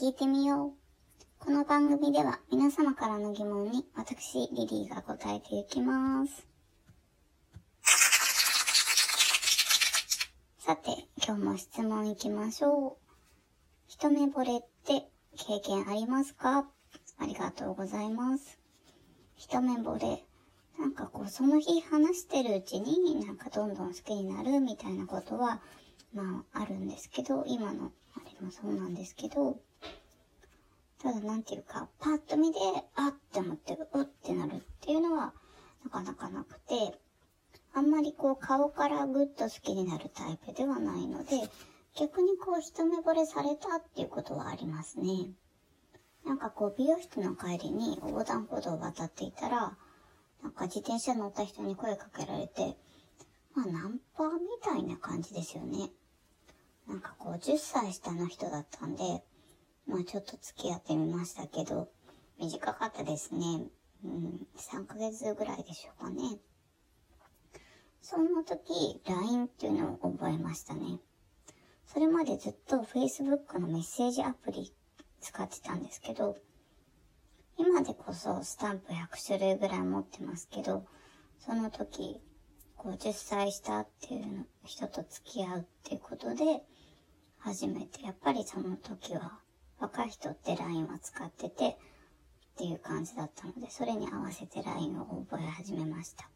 聞いてみよう。この番組では皆様からの疑問に私、リリーが答えていきます。さて、今日も質問いきましょう。一目惚れって経験ありますか？ありがとうございます。一目惚れ。なんかこう、その日話してるうちになんかどんどん好きになるみたいなことは、まああるんですけど、今のもそうなんですけど、ただなんていうか、パッと見で、あって思って、うってなるっていうのは、なかなかなくて、あんまりこう顔からぐっと好きになるタイプではないので、逆にこう一目惚れされたっていうことはありますね。なんかこう美容室の帰りに横断歩道を渡っていたら、なんか自転車乗った人に声かけられて、まあナンパみたいな感じですよね。なんかこう10歳下の人だったんで、まあちょっと付き合ってみましたけど、短かったですね。うん、3ヶ月ぐらいでしょうかね。その時、LINE っていうのを覚えましたね。それまでずっと Facebook のメッセージアプリ使ってたんですけど、今でこそスタンプ100種類ぐらい持ってますけど、その時、50歳下っていう人と付き合うっていうことで、初めて、やっぱりその時は、若い人って LINE は使ってて、っていう感じだったので、それに合わせて LINE を覚え始めました。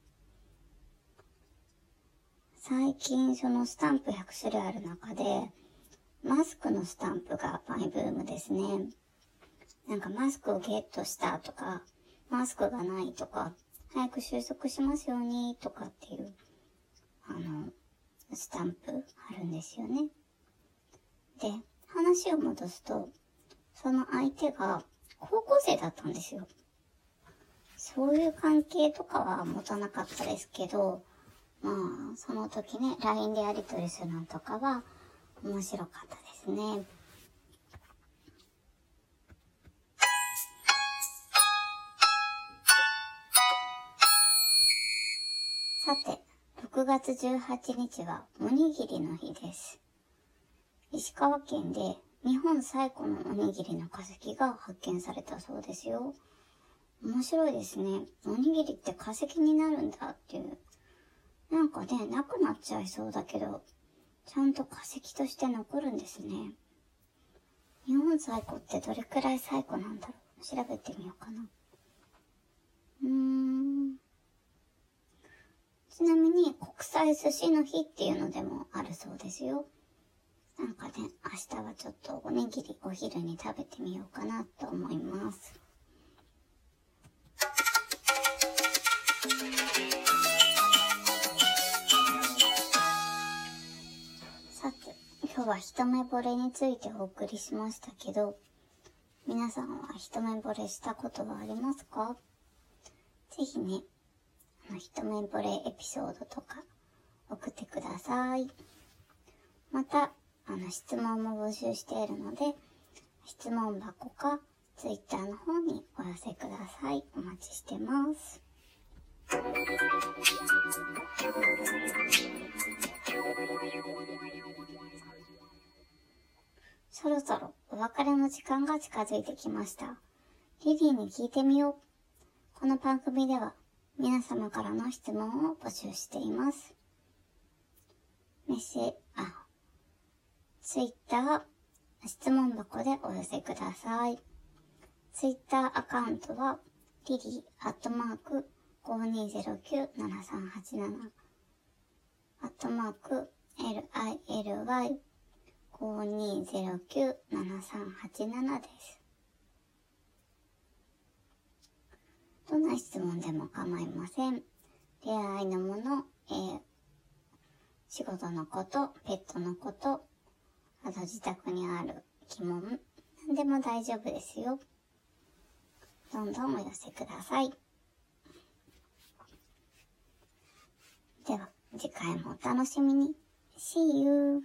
最近そのスタンプ100種類ある中で、マスクのスタンプがマイブームですね。なんかマスクをゲットしたとか、マスクがないとか、早く収束しますようにとかっていう、あの、スタンプあるんですよね。で、話を戻すと、その相手が高校生だったんですよ。そういう関係とかは持たなかったですけど、まあ、その時ね、LINE でやり取りするのとかは面白かったですね。さて、6月18日はおにぎりの日です。石川県で日本最古のおにぎりの化石が発見されたそうですよ。面白いですね。おにぎりって化石になるんだっていう。なんかね、なくなっちゃいそうだけど、ちゃんと化石として残るんですね。日本最古ってどれくらい最古なんだろう調べてみようかな。うーん。ちなみに国際寿司の日っていうのでもあるそうですよ。なんかね、明日はちょっとおにぎりお昼に食べてみようかなと思います。さて、今日は一目惚れについてお送りしましたけど、皆さんは一目惚れしたことはありますか？ぜひね、あの一目惚れエピソードとか送ってください。また、あの質問も募集しているので、質問箱か Twitter の方にお寄せください。お待ちしてます。そろそろお別れの時間が近づいてきました。リリーに聞いてみよう。この番組では皆様からの質問を募集しています。メッセ、あ、ツイッター、質問箱でお寄せください。ツイッターアカウントは、リリーアットマーク5209-7387アットマーク LILY 5209-7387です。どんな質問でも構いません。恋愛のもの、えー仕事のこと、ペットのこと、あと自宅にある疑問、何でも大丈夫ですよ。どんどんお寄せください。では、次回もお楽しみに。See you!